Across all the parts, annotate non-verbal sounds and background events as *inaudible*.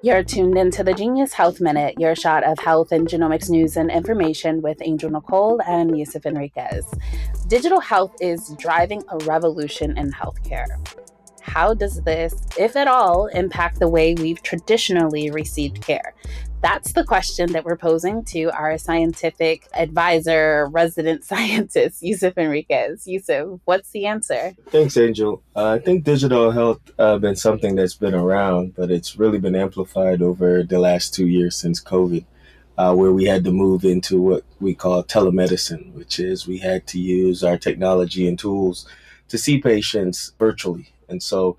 You're tuned into the Gene-US Health Minute, your shot of health and genomics news and information with Angel Nicole and Yusuf Henriques. Digital health is driving a revolution in healthcare. How does this, if at all, impact the way we've traditionally received care? That's the question that we're posing to our scientific advisor, resident *laughs* scientist, Yusuf Henriques. Yusuf, what's the answer? Thanks, Angel. Uh, I think digital health uh, been something that's been around, but it's really been amplified over the last two years since COVID. Uh, where we had to move into what we call telemedicine, which is we had to use our technology and tools to see patients virtually. And so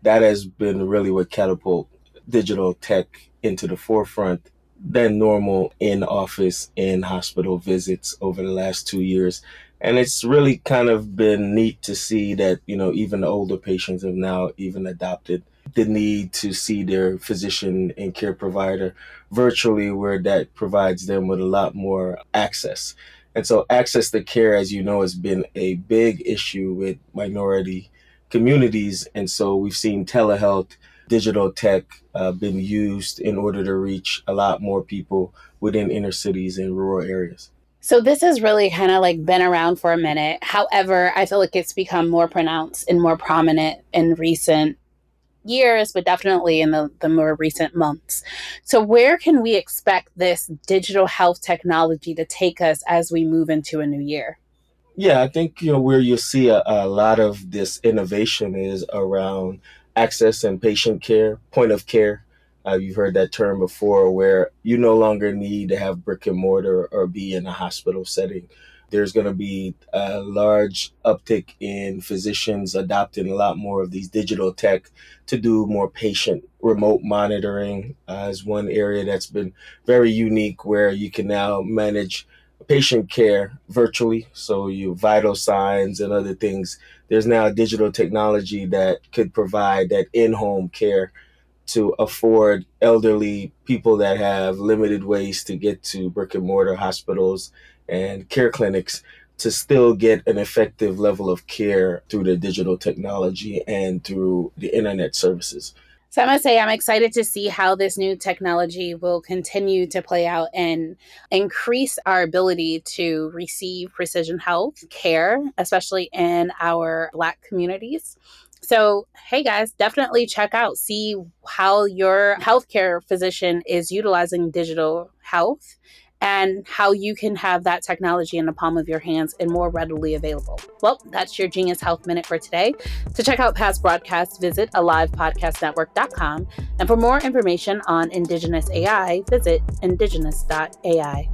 that has been really what catapult digital tech into the forefront than normal in office and hospital visits over the last two years. And it's really kind of been neat to see that, you know, even the older patients have now even adopted the need to see their physician and care provider virtually, where that provides them with a lot more access. And so, access to care, as you know, has been a big issue with minority communities. And so, we've seen telehealth digital tech uh, been used in order to reach a lot more people within inner cities and rural areas. So this has really kind of like been around for a minute. However, I feel like it's become more pronounced and more prominent in recent years, but definitely in the, the more recent months. So where can we expect this digital health technology to take us as we move into a new year? Yeah, I think you know where you see a, a lot of this innovation is around access and patient care, point of care. Uh, you've heard that term before, where you no longer need to have brick and mortar or be in a hospital setting. There's going to be a large uptick in physicians adopting a lot more of these digital tech to do more patient remote monitoring uh, is one area that's been very unique where you can now manage patient care virtually. So you vital signs and other things. There's now digital technology that could provide that in-home care to afford elderly people that have limited ways to get to brick and mortar hospitals and care clinics to still get an effective level of care through the digital technology and through the internet services. So I must say, I'm excited to see how this new technology will continue to play out and increase our ability to receive precision health care, especially in our Black communities. So, hey guys, definitely check out, see how your healthcare physician is utilizing digital health and how you can have that technology in the palm of your hands and more readily available. Well, that's your Gene-US Health Minute for today. To check out past broadcasts, visit alivepodcastnetwork.com. And for more information on IndyGeneUS AI, visit indygeneus.ai.